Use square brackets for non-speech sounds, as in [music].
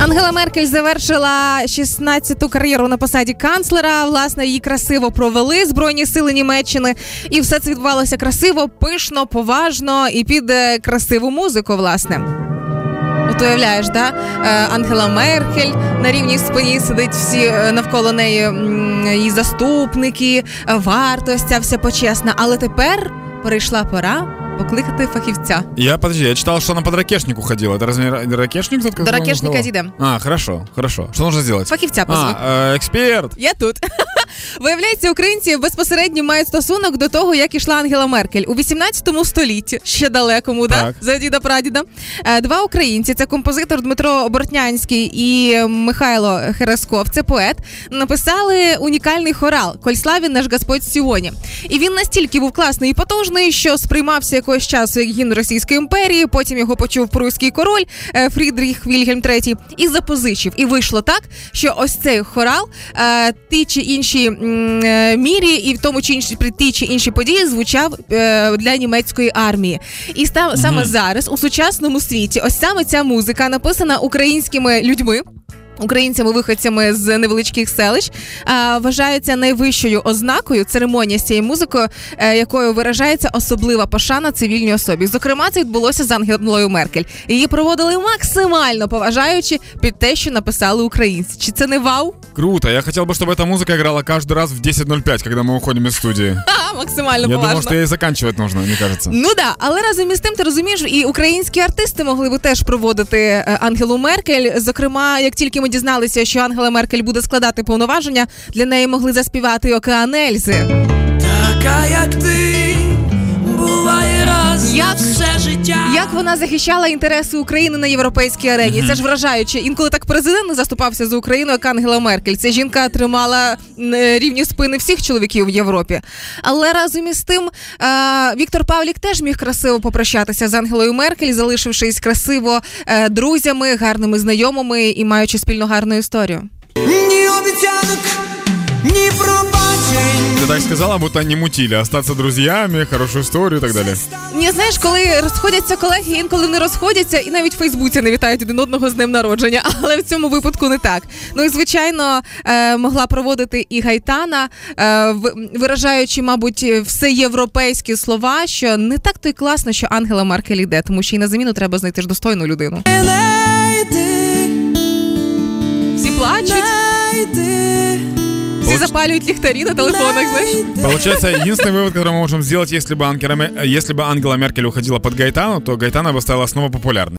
Ангела Меркель завершила 16-ту кар'єру на посаді канцлера. Власне, її красиво провели збройні сили Німеччини, і все це відбувалося красиво, пишно, поважно і під е, красиву музику. Власне. От уявляєш, да? Е, Ангела Меркель на рівній спині сидить всі е, навколо неї її заступники, вартость, вся почесна. Але тепер прийшла пора покликати фахівця. Я, подожди, я читал, что она под ракешник уходила. Это разве не ра- ракешник? Тут До ракешника дійдемо. А, хорошо, хорошо. Что нужно сделать? Фахівця позвати. А, э, эксперт. Я тут. Виявляється, українці безпосередньо мають стосунок до того, як ішла Ангела Меркель у 18 столітті, ще далекому, да? За діда прадіда. Е, Два українці: це композитор Дмитро Бортнянський і Михайло Херасков, це поет, написали унікальний хорал Коль славін наш Господь Сіоні. І він настільки був класний і потужний, що сприймався якогось часу як гімн Російської імперії. Потім його почув пруський король е, Фрідріх Вільгельм III і запозичив. І вийшло так, що ось цей хорал е, ті чи інші е, мірі, і в тому чи інші при ті чи інші події звучав е, для німецької армії. І став саме зараз у сучасному світі, ось саме ця музика написана українськими людьми. Українцями-виходцями з невеличких селищ а, вважається найвищою ознакою церемонія з цією музикою, е, якою виражається особлива пошана цивільній особі. Зокрема, це відбулося з Ангелою Меркель. Її проводили максимально поважаючи під те, що написали українці. Чи це не вау? Круто. Я хотел бы, чтобы эта музыка играла каждый раз в 10.05, когда мы уходим из студии. Ха, максимально Я поважно. думал, что ей заканчивать нужно, мне кажется. Ну да, але разом із тим, ти розумієш, і українські артисти могли би теж проводити е, Ангелу Меркель. Зокрема, як тільки ми дізналися, що Ангела Меркель буде складати повноваження, для неї могли заспівати Океан Ельзи. Така, як ти, буває раз Як- на все життя. Як вона захищала інтереси України на європейській арені? Це ж вражаюче. Інколи так президент не заступався за Україну, як Ангела Меркель. Ця жінка тримала е, рівні спини всіх чоловіків в Європі. Але разом із тим е, Віктор Павлік теж міг красиво попрощатися з Ангелою Меркель, залишившись красиво е, друзями, гарними знайомими і маючи спільну гарну історію. Ні обіцянок, так сказала, будто не мутили. Остаться друзьями, хорошую историю и так далее. Ні, знаєш, коли розходяться колеги, інколи не розходяться, і навіть в Фейсбуці не вітають один одного з днем народження, [laughs] але в цьому випадку не так. Ну і звичайно, е, могла проводити і Гайтана, е, виражаючи, мабуть, всеєвропейські слова, що не так то й класно, що Ангела Меркель йде, тому що і на заміну треба знайти ж достойну людину. Всі плачуть всі запалюють ліхтарі на телефонах. Знаєш. Получается, единственный вывод, который мы можем сделать, если бы, Ангела, Ме- если бы Ангела Меркель уходила под Гайтану, то Гайтана бы стала снова популярной.